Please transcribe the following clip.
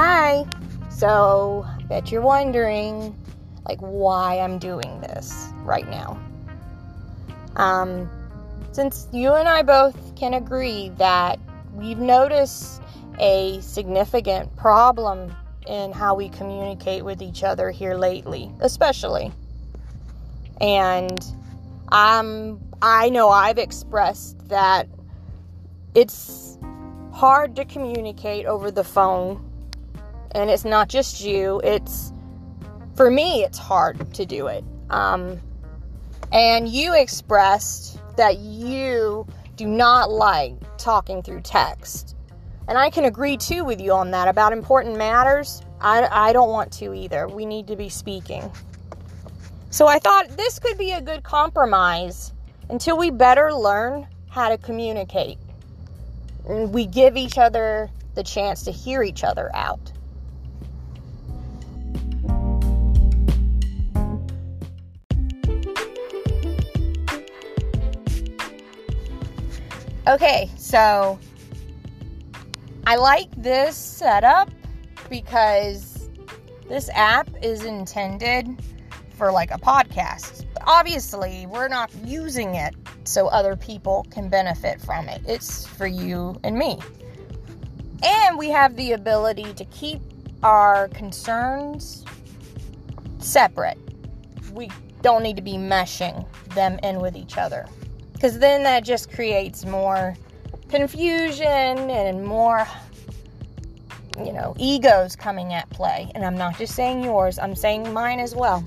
Hi. So, bet you're wondering like why I'm doing this right now. Um since you and I both can agree that we've noticed a significant problem in how we communicate with each other here lately, especially. And um I know I've expressed that it's hard to communicate over the phone. And it's not just you, it's for me, it's hard to do it. Um, and you expressed that you do not like talking through text. And I can agree too with you on that. About important matters, I, I don't want to either. We need to be speaking. So I thought this could be a good compromise until we better learn how to communicate we give each other the chance to hear each other out. Okay, so I like this setup because this app is intended for like a podcast. Obviously, we're not using it so other people can benefit from it. It's for you and me. And we have the ability to keep our concerns separate. We don't need to be meshing them in with each other. Because then that just creates more confusion and more, you know, egos coming at play. And I'm not just saying yours, I'm saying mine as well.